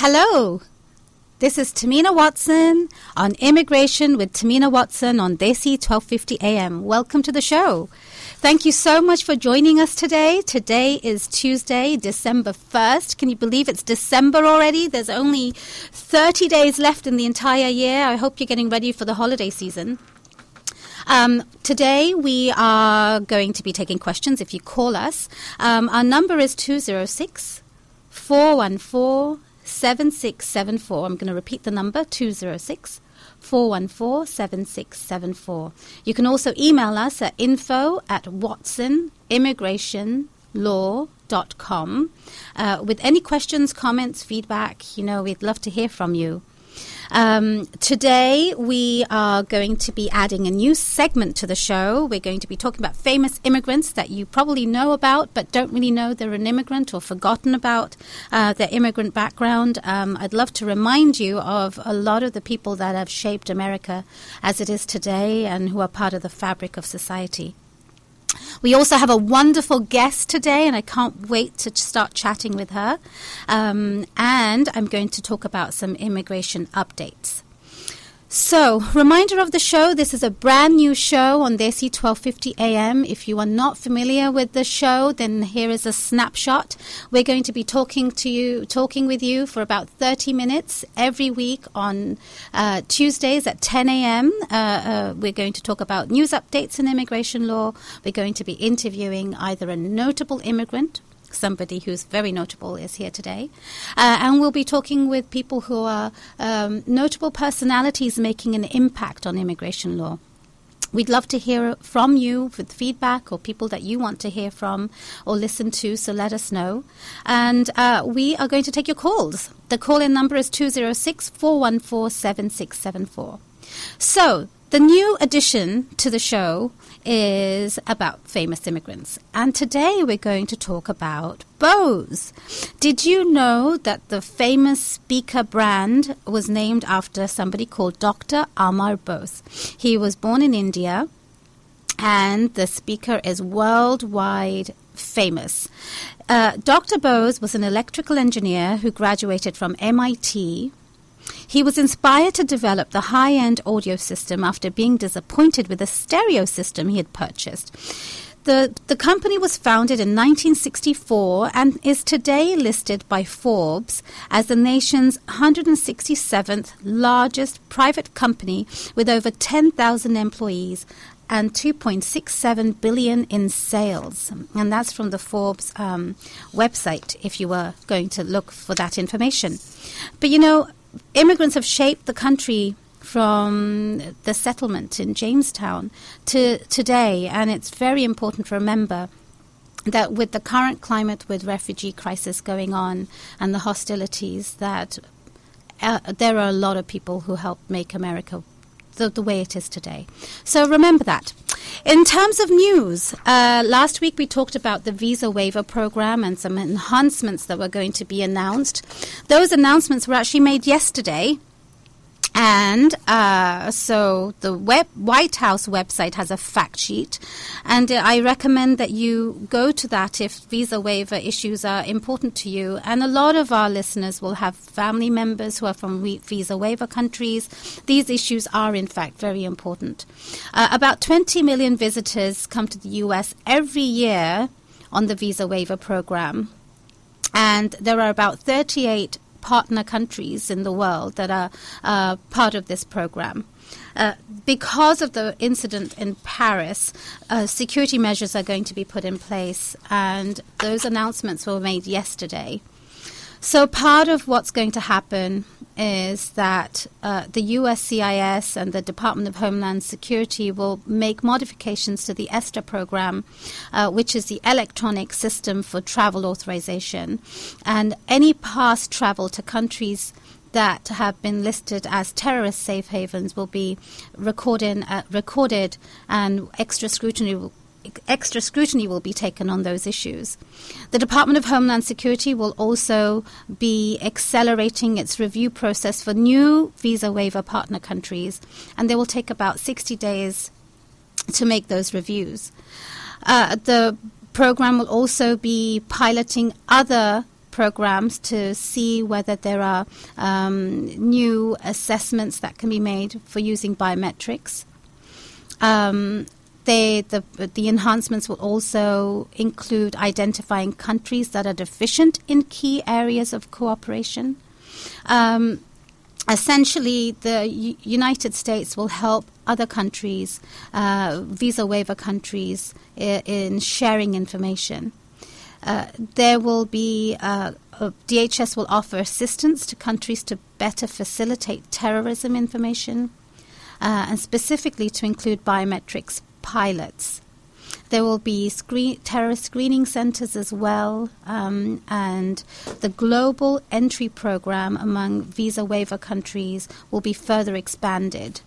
Hello. This is Tamina Watson on Immigration with Tamina Watson on Desi 1250 AM. Welcome to the show. Thank you so much for joining us today. Today is Tuesday, December 1st. Can you believe it's December already? There's only 30 days left in the entire year. I hope you're getting ready for the holiday season. Um, today we are going to be taking questions if you call us. Um, our number is 206 414 7674. I'm going to repeat the number 206 414 7674. You can also email us at info at watsonimmigrationlaw.com uh, with any questions, comments, feedback. You know, we'd love to hear from you. Um, today, we are going to be adding a new segment to the show. We're going to be talking about famous immigrants that you probably know about but don't really know they're an immigrant or forgotten about uh, their immigrant background. Um, I'd love to remind you of a lot of the people that have shaped America as it is today and who are part of the fabric of society. We also have a wonderful guest today, and I can't wait to start chatting with her. Um, and I'm going to talk about some immigration updates. So, reminder of the show this is a brand new show on Desi 1250 AM. If you are not familiar with the show, then here is a snapshot. We're going to be talking to you, talking with you for about 30 minutes every week on uh, Tuesdays at 10 a.m. Uh, uh, we're going to talk about news updates in immigration law. We're going to be interviewing either a notable immigrant somebody who's very notable is here today. Uh, and we'll be talking with people who are um, notable personalities making an impact on immigration law. We'd love to hear from you with feedback or people that you want to hear from or listen to, so let us know. And uh, we are going to take your calls. The call in number is 206 414 7674. So, the new addition to the show is about famous immigrants. And today we're going to talk about Bose. Did you know that the famous speaker brand was named after somebody called Dr. Amar Bose? He was born in India and the speaker is worldwide famous. Uh, Dr. Bose was an electrical engineer who graduated from MIT he was inspired to develop the high end audio system after being disappointed with the stereo system he had purchased. The, the company was founded in 1964 and is today listed by Forbes as the nation's 167th largest private company with over 10,000 employees and 2.67 billion in sales and that's from the forbes um, website if you were going to look for that information but you know immigrants have shaped the country from the settlement in Jamestown to today, and it's very important to remember that with the current climate, with refugee crisis going on and the hostilities, that uh, there are a lot of people who helped make America the, the way it is today. So remember that. In terms of news, uh, last week we talked about the visa waiver program and some enhancements that were going to be announced. Those announcements were actually made yesterday. And uh, so the web, White House website has a fact sheet, and I recommend that you go to that if visa waiver issues are important to you. And a lot of our listeners will have family members who are from visa waiver countries. These issues are, in fact, very important. Uh, about 20 million visitors come to the U.S. every year on the visa waiver program, and there are about 38 partner countries in the world that are uh, part of this program. Uh, because of the incident in Paris, uh, security measures are going to be put in place, and those announcements were made yesterday. So, part of what's going to happen is that uh, the USCIS and the Department of Homeland Security will make modifications to the ESTA program, uh, which is the electronic system for travel authorization. And any past travel to countries that have been listed as terrorist safe havens will be recorded, uh, recorded and extra scrutiny will extra scrutiny will be taken on those issues. The Department of Homeland Security will also be accelerating its review process for new visa waiver partner countries, and they will take about 60 days to make those reviews. Uh, the program will also be piloting other programs to see whether there are um, new assessments that can be made for using biometrics. Um, they, the, the enhancements will also include identifying countries that are deficient in key areas of cooperation. Um, essentially, the U- United States will help other countries, uh, visa waiver countries, I- in sharing information. Uh, there will be uh, DHS will offer assistance to countries to better facilitate terrorism information, uh, and specifically to include biometrics pilots. There will be screen, terrorist screening centers as well, um, and the global entry program among visa waiver countries will be further expanded.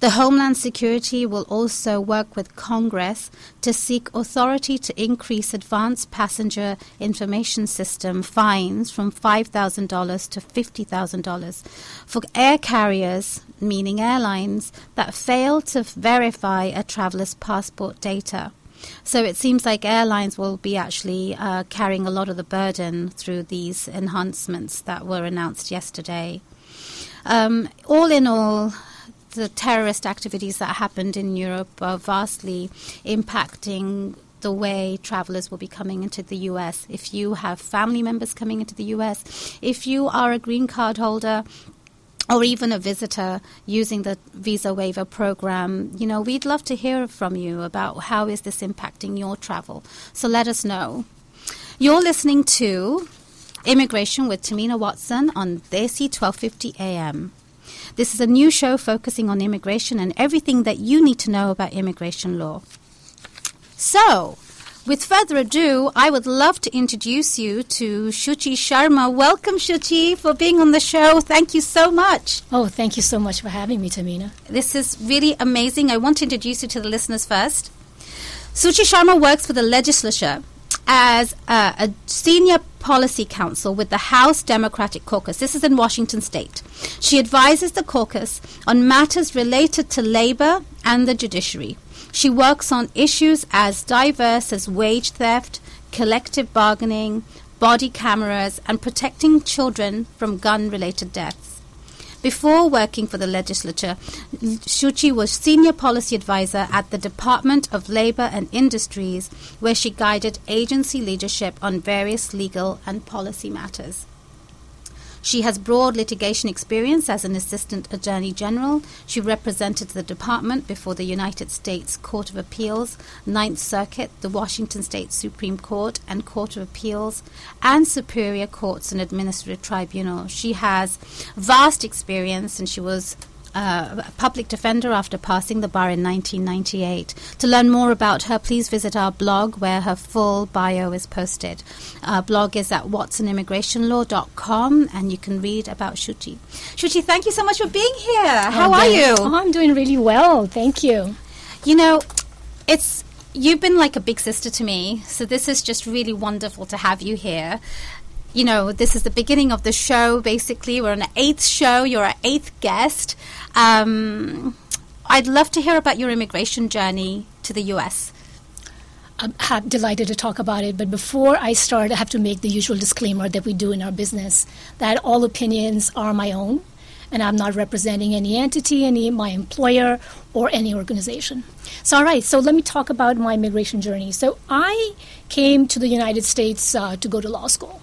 The Homeland Security will also work with Congress to seek authority to increase advanced passenger information system fines from $5,000 to $50,000 for air carriers, meaning airlines, that fail to verify a traveler's passport data. So it seems like airlines will be actually uh, carrying a lot of the burden through these enhancements that were announced yesterday. Um, all in all, the terrorist activities that happened in Europe are vastly impacting the way travelers will be coming into the US. If you have family members coming into the US, if you are a green card holder, or even a visitor using the visa waiver program, you know, we'd love to hear from you about how is this impacting your travel. So let us know. You're listening to Immigration with Tamina Watson on Desi 1250 AM. This is a new show focusing on immigration and everything that you need to know about immigration law. So, with further ado, I would love to introduce you to Shuchi Sharma. Welcome, Shuchi, for being on the show. Thank you so much. Oh, thank you so much for having me, Tamina. This is really amazing. I want to introduce you to the listeners first. Shuchi Sharma works for the legislature as a senior policy counsel with the House Democratic Caucus. This is in Washington state. She advises the caucus on matters related to labor and the judiciary. She works on issues as diverse as wage theft, collective bargaining, body cameras, and protecting children from gun related deaths. Before working for the legislature, Shuchi was senior policy advisor at the Department of Labor and Industries, where she guided agency leadership on various legal and policy matters. She has broad litigation experience as an assistant attorney general. She represented the department before the United States Court of Appeals, Ninth Circuit, the Washington State Supreme Court, and Court of Appeals, and Superior Courts and Administrative Tribunal. She has vast experience, and she was uh, public defender after passing the bar in 1998. To learn more about her, please visit our blog where her full bio is posted. Our blog is at watsonimmigrationlaw.com and you can read about Shuchi. Shuchi, thank you so much for being here. How are you? Oh, I'm doing really well. Thank you. You know, it's you've been like a big sister to me, so this is just really wonderful to have you here you know, this is the beginning of the show, basically. We're on the eighth show. You're our eighth guest. Um, I'd love to hear about your immigration journey to the U.S. I'm delighted to talk about it, but before I start, I have to make the usual disclaimer that we do in our business that all opinions are my own, and I'm not representing any entity, any my employer, or any organization. So, all right, so let me talk about my immigration journey. So, I came to the United States uh, to go to law school.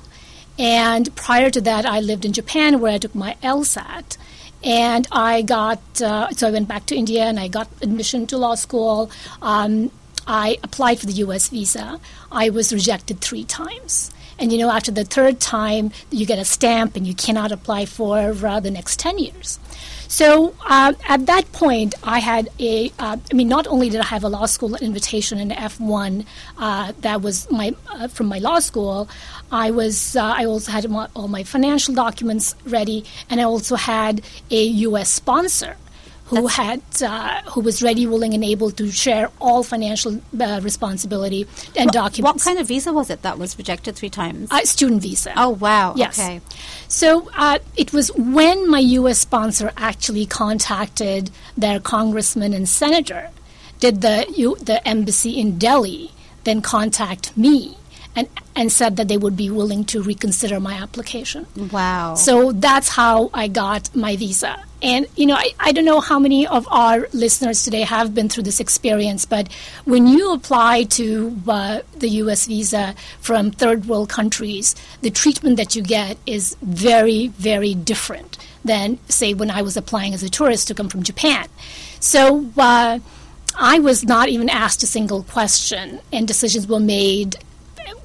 And prior to that, I lived in Japan where I took my LSAT. And I got, uh, so I went back to India and I got admission to law school. Um, I applied for the US visa. I was rejected three times. And you know, after the third time, you get a stamp and you cannot apply for uh, the next 10 years. So uh, at that point, I had a. Uh, I mean, not only did I have a law school invitation in F1 uh, that was my uh, from my law school, I was. Uh, I also had all my financial documents ready, and I also had a U.S. sponsor who That's had uh, who was ready, willing, and able to share all financial uh, responsibility and what, documents. What kind of visa was it that was rejected three times? Uh, student visa. Oh wow! Yes. Okay. So uh, it was when my U.S. sponsor actually contacted their congressman and senator, did the U, the embassy in Delhi then contact me and, and said that they would be willing to reconsider my application. Wow. So that's how I got my visa. And, you know, I, I don't know how many of our listeners today have been through this experience, but when you apply to uh, the U.S. visa from third world countries, the treatment that you get is very, very different than, say, when I was applying as a tourist to come from Japan. So, uh, I was not even asked a single question, and decisions were made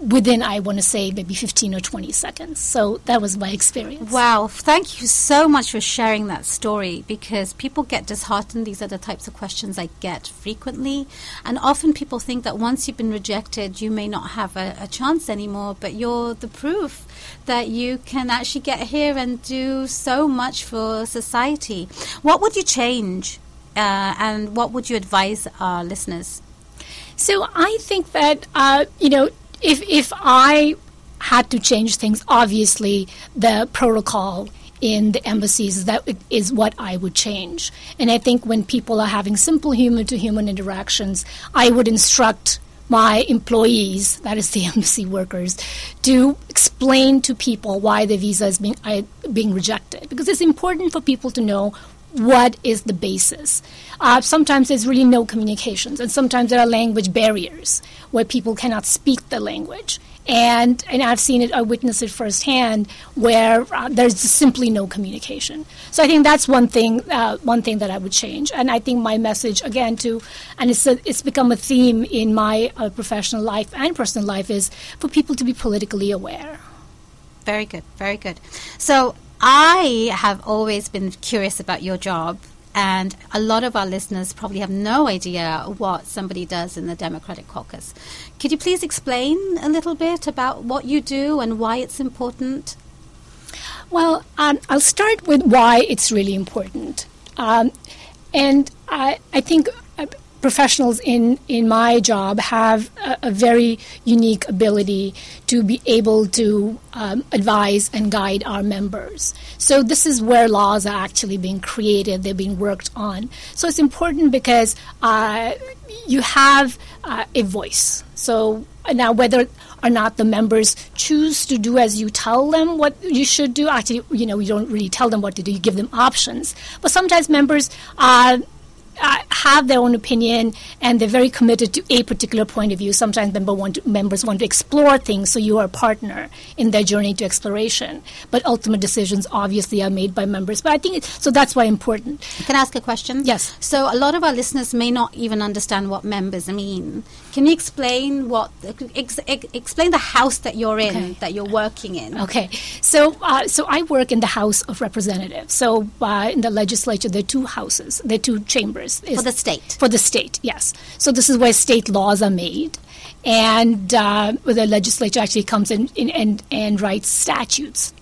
within, I want to say, maybe 15 or 20 seconds. So that was my experience. Wow. Thank you so much for sharing that story because people get disheartened. These are the types of questions I get frequently. And often people think that once you've been rejected, you may not have a, a chance anymore, but you're the proof that you can actually get here and do so much for society. What would you change? Uh, and what would you advise our listeners? So I think that uh, you know if if I had to change things, obviously the protocol in the embassies that is what I would change. And I think when people are having simple human to human interactions, I would instruct my employees, that is the embassy workers, to explain to people why the visa is being, uh, being rejected. Because it's important for people to know what is the basis. Uh, sometimes there's really no communications, and sometimes there are language barriers where people cannot speak the language. And, and I've seen it, I witnessed it firsthand, where uh, there's simply no communication. So I think that's one thing, uh, one thing that I would change. And I think my message, again, to, and it's, a, it's become a theme in my uh, professional life and personal life, is for people to be politically aware. Very good, very good. So I have always been curious about your job, and a lot of our listeners probably have no idea what somebody does in the Democratic caucus. Could you please explain a little bit about what you do and why it's important? Well, um, I'll start with why it's really important. Um, and I, I think professionals in, in my job have a, a, very unique ability to be able to um, advise and guide our members. So, this is where laws are actually being created, they're being worked on. So, it's important because uh, you have uh, a voice. So, now whether or not the members choose to do as you tell them what you should do, actually, you know, you don't really tell them what to do, you give them options. But sometimes members, uh, uh, have their own opinion and they're very committed to a particular point of view. Sometimes member want to, members want to explore things, so you are a partner in their journey to exploration. But ultimate decisions obviously are made by members. But I think it, so that's why important. Can I ask a question? Yes. So a lot of our listeners may not even understand what members mean. Can you explain what ex, ex, explain the house that you're in okay. that you're working in? Okay. So uh, so I work in the House of Representatives. So uh, in the legislature there are two houses, there are two chambers is for the state. For the state, yes. So this is where state laws are made, and uh, the legislature actually comes in, in, and and writes statutes.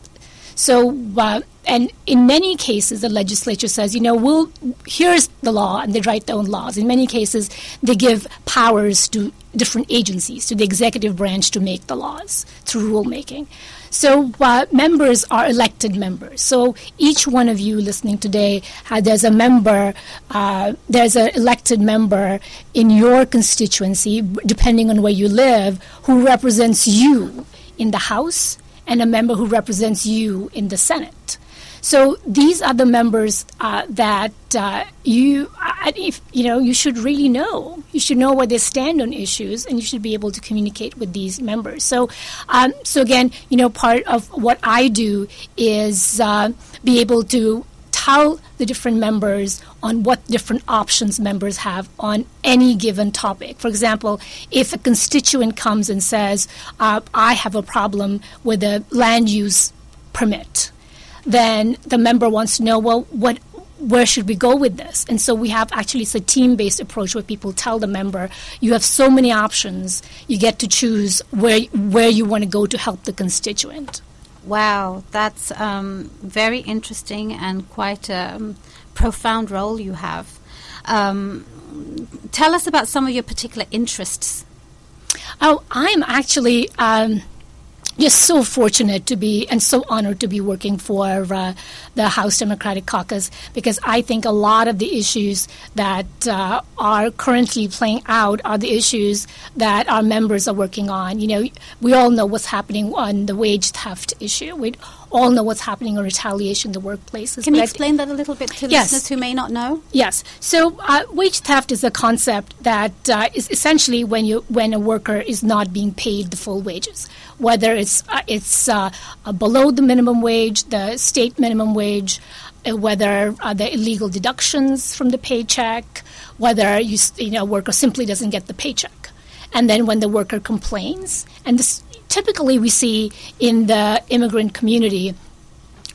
So, uh, and in many cases, the legislature says, you know, we'll here's the law, and they write their own laws. In many cases, they give powers to different agencies, to the executive branch, to make the laws through rulemaking. So uh, members are elected members. So each one of you listening today, uh, there's a member, uh, there's an elected member in your constituency, depending on where you live, who represents you in the House and a member who represents you in the Senate. So these are the members uh, that uh, you, uh, if, you know, you should really know. You should know where they stand on issues, and you should be able to communicate with these members. So, um, so again, you know, part of what I do is uh, be able to tell the different members on what different options members have on any given topic. For example, if a constituent comes and says, uh, I have a problem with a land use permit, then the member wants to know, well, what where should we go with this? And so we have actually it's a team based approach where people tell the member you have so many options, you get to choose where where you want to go to help the constituent. Wow, that's um, very interesting and quite a um, profound role you have. Um, tell us about some of your particular interests. Oh, I'm actually um, just so fortunate to be and so honored to be working for uh, the House Democratic Caucus because I think a lot of the issues that uh, are currently playing out are the issues that our members are working on. You know, we all know what's happening on the wage theft issue. We all know what's happening in retaliation in the workplaces. Can you explain that a little bit to yes. listeners who may not know? Yes. So, uh, wage theft is a concept that uh, is essentially when you when a worker is not being paid the full wages, whether it's uh, it's uh, uh, below the minimum wage, the state minimum wage, uh, whether the illegal deductions from the paycheck, whether you you know a worker simply doesn't get the paycheck, and then when the worker complains, and this typically we see in the immigrant community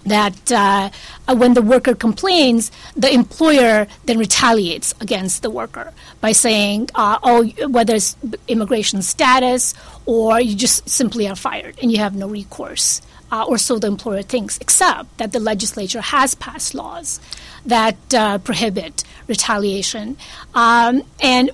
that uh, when the worker complains, the employer then retaliates against the worker by saying, uh, oh, whether it's immigration status or you just simply are fired and you have no recourse. Uh, or so the employer thinks, except that the legislature has passed laws that uh, prohibit retaliation. Um, and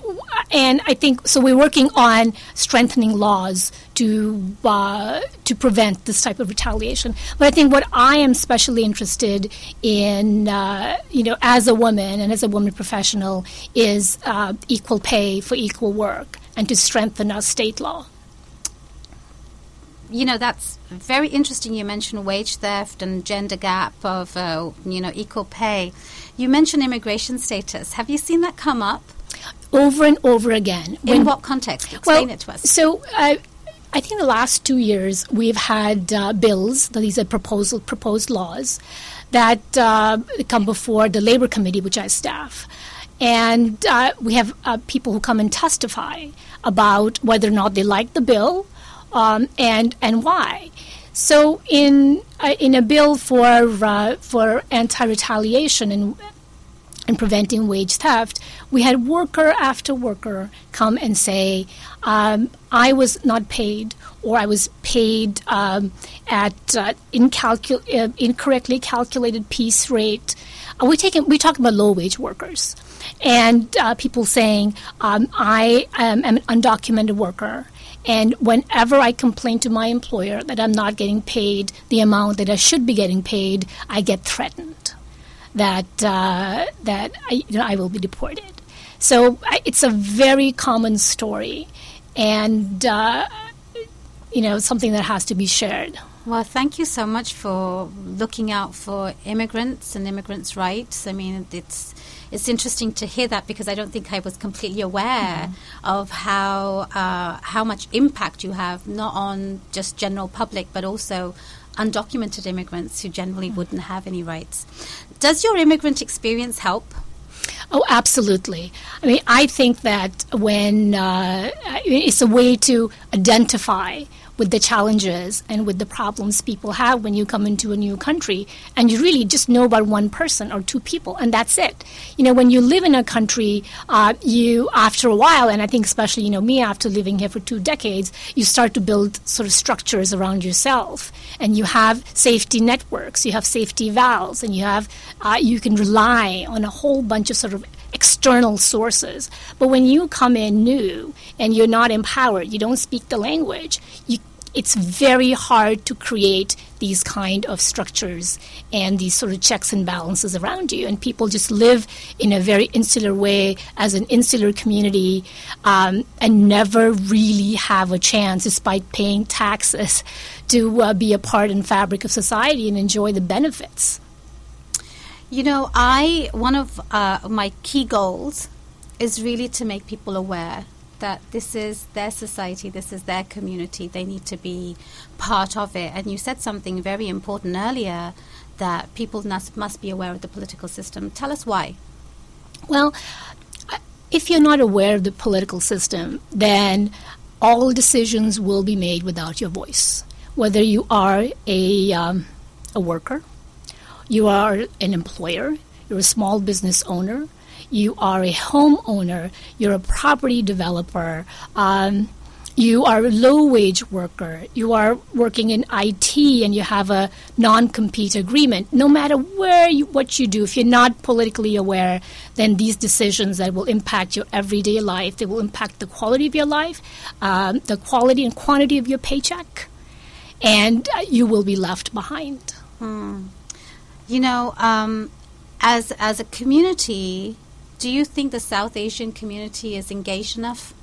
and I think so. We're working on strengthening laws to uh, to prevent this type of retaliation. But I think what I am especially interested in, uh, you know, as a woman and as a woman professional, is uh, equal pay for equal work and to strengthen our state law you know that's very interesting. You mentioned wage theft and gender gap of uh, you know equal pay. You mentioned immigration status. Have you seen that come up over and over again? In what context? Explain well, it to us. So. Uh, I think the last two years we've had uh, bills, these are proposal, proposed laws, that uh, come before the Labor Committee, which I staff. And uh, we have uh, people who come and testify about whether or not they like the bill, um, and and why. So in uh, in a bill for uh, for anti retaliation and and preventing wage theft, we had worker after worker come and say, um, "I was not paid." Or I was paid um, at uh, incalcul- uh, incorrectly calculated piece rate. Uh, we take we talk about low wage workers, and uh, people saying um, I am, am, an undocumented worker, and whenever I complain to my employer that I'm not getting paid the amount that I should be getting paid, I get threatened that uh, that I, you know, I will be deported. So I, it's a very common story, and uh, you know something that has to be shared. Well, thank you so much for looking out for immigrants and immigrants' rights. I mean, it's it's interesting to hear that because I don't think I was completely aware mm-hmm. Of how uh, how much impact you have not on just general public but also undocumented immigrants who generally mm-hmm. wouldn't have any rights. Does your immigrant experience help? Oh, absolutely. I mean, I think that when uh, it's a way to identify with the challenges and with the problems people have when you come into a new country and you really just know about one person or two people and that's it you know when you live in a country uh, you after a while and i think especially you know me after living here for two decades you start to build sort of structures around yourself and you have safety networks you have safety valves and you have uh, you can rely on a whole bunch of sort of external sources. But when you come in new and you're not empowered, you don't speak the language, you it's very hard to create these kind of structures and these sort of checks and balances around you. And people just live in a very insular way as an insular community um, and never really have a chance, despite paying taxes, to uh, be a part and fabric of society and enjoy the benefits. You know, I one of uh, my key goals is really to make people aware that this is their society, this is their community, they need to be part of it. And you said something very important earlier that people must, must be aware of the political system. Tell us why. Well, if you're not aware of the political system, then all decisions will be made without your voice. Whether you are a, um, a worker, you are an employer, you're a small business owner, you are a homeowner, you're a property developer, um, you are a low wage worker, you are working in IT and you have a non compete agreement. No matter where you, what you do, if you're not politically aware, then these decisions that will impact your everyday life, they will impact the quality of your life, um, the quality and quantity of your paycheck. and uh, you will be left behind. Hmm. You know, um, as as a community, do you think the South Asian community is engaged enough?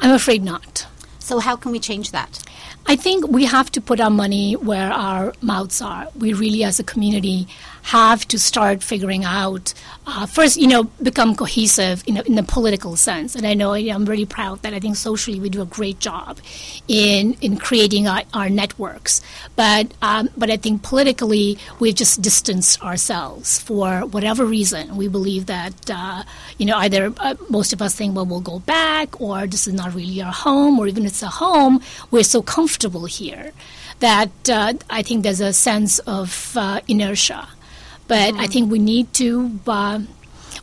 I'm afraid not. So, how can we change that? I think we have to put our money where our mouths are. We really, as a community, have to start figuring out uh, first, you know, become cohesive in, a, in the political sense. And I know I'm really proud that I think socially we do a great job in in creating our, our networks. But um, but I think politically we've just distanced ourselves for whatever reason. We believe that uh, you know either uh, most of us think well we'll go back or this is not really our home or even it's a home we're so comfortable here that uh, I think there's a sense of uh, inertia. But mm. I think we need to. Uh,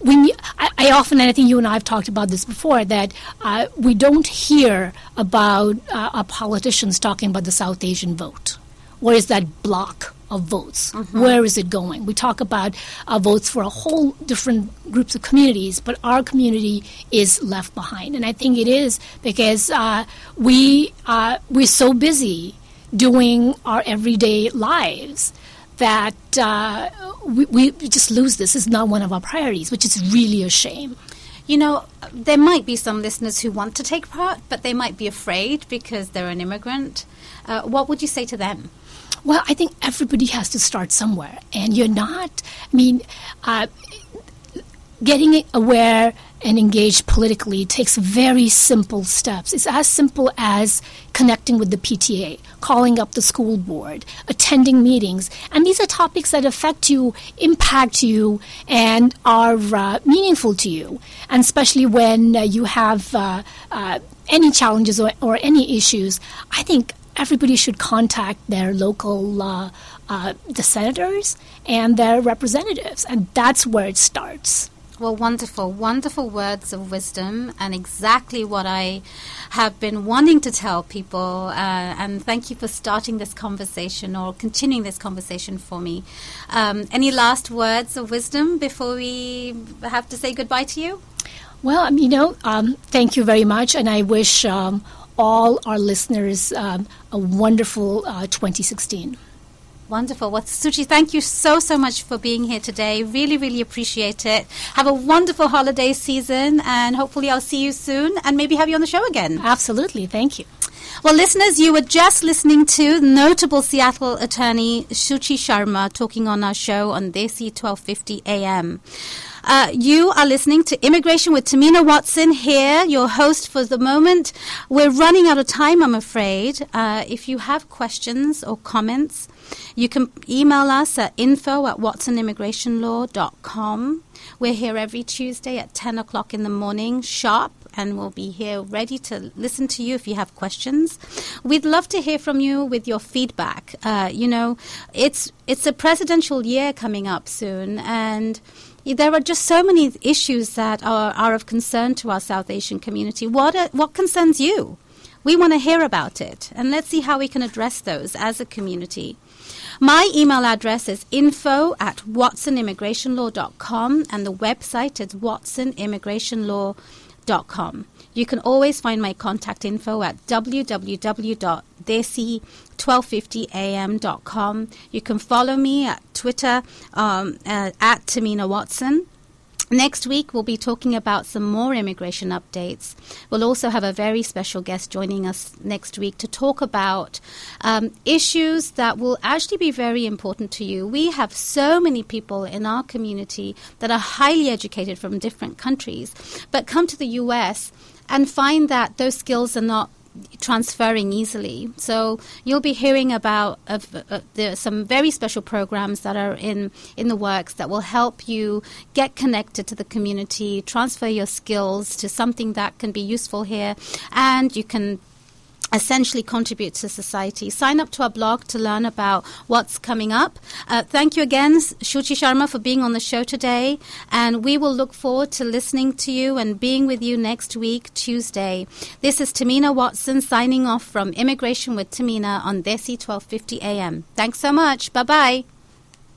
we, I, I, often, and I think you and I have talked about this before, that uh, we don't hear about uh, our politicians talking about the South Asian vote. Where is that block of votes? Mm-hmm. Where is it going? We talk about uh, votes for a whole different groups of communities, but our community is left behind, and I think it is because uh, we uh, we're so busy doing our everyday lives that uh, we, we just lose this. It's not one of our priorities, which is really a shame. You know, there might be some listeners who want to take part, but they might be afraid because they're an immigrant. Uh, what would you say to them? Well, I think everybody has to start somewhere, and you're not. I mean, uh, getting aware and engaged politically takes very simple steps. It's as simple as connecting with the PTA, calling up the school board, attending meetings. And these are topics that affect you, impact you, and are uh, meaningful to you. And especially when uh, you have uh, uh any challenges or, or, any issues, I think everybody should contact their local uh, uh, the senators and their representatives. And that's where it starts. Well, wonderful, wonderful words of wisdom, and exactly what I have been wanting to tell people. Uh, and thank you for starting this conversation or continuing this conversation for me. Um, any last words of wisdom before we have to say goodbye to you? Well, um, you know, um, thank you very much, and I wish um, all our listeners um, a wonderful uh, 2016. Wonderful. Well, Shuchi, thank you so, so much for being here today. Really, really appreciate it. Have a wonderful holiday season, and hopefully, I'll see you soon and maybe have you on the show again. Absolutely. Thank you. Well, listeners, you were just listening to notable Seattle attorney Shuchi Sharma talking on our show on Desi 1250 AM. Uh, you are listening to Immigration with Tamina Watson here, your host for the moment. We're running out of time, I'm afraid. Uh, if you have questions or comments, you can email us at info at watsonimmigrationlaw.com. We're here every Tuesday at 10 o'clock in the morning, sharp, and we'll be here ready to listen to you if you have questions. We'd love to hear from you with your feedback. Uh, you know, it's it's a presidential year coming up soon, and there are just so many issues that are, are of concern to our South Asian community. What are, what concerns you? We want to hear about it, and let's see how we can address those as a community. My email address is info at watsonimmigrationlaw.com and the website is watsonimmigrationlaw.com. You can always find my contact info at www.desi1250am.com. You can follow me at Twitter um, uh, at Tamina Watson. Next week, we'll be talking about some more immigration updates. We'll also have a very special guest joining us next week to talk about um, issues that will actually be very important to you. We have so many people in our community that are highly educated from different countries, but come to the US and find that those skills are not transferring easily. So you'll be hearing about uh, uh, some very special programs that are in in the works that will help you get connected to the community, transfer your skills to something that can be useful here, and you can essentially contribute to society. Sign up to our blog to learn about what's coming up. Uh, thank you again, Shuchi Sharma, for being on the show today. And we will look forward to listening to you and being with you next week, Tuesday. This is Tamina Watson signing off from Immigration with Tamina on Desi 1250 AM. Thanks so much. Bye bye.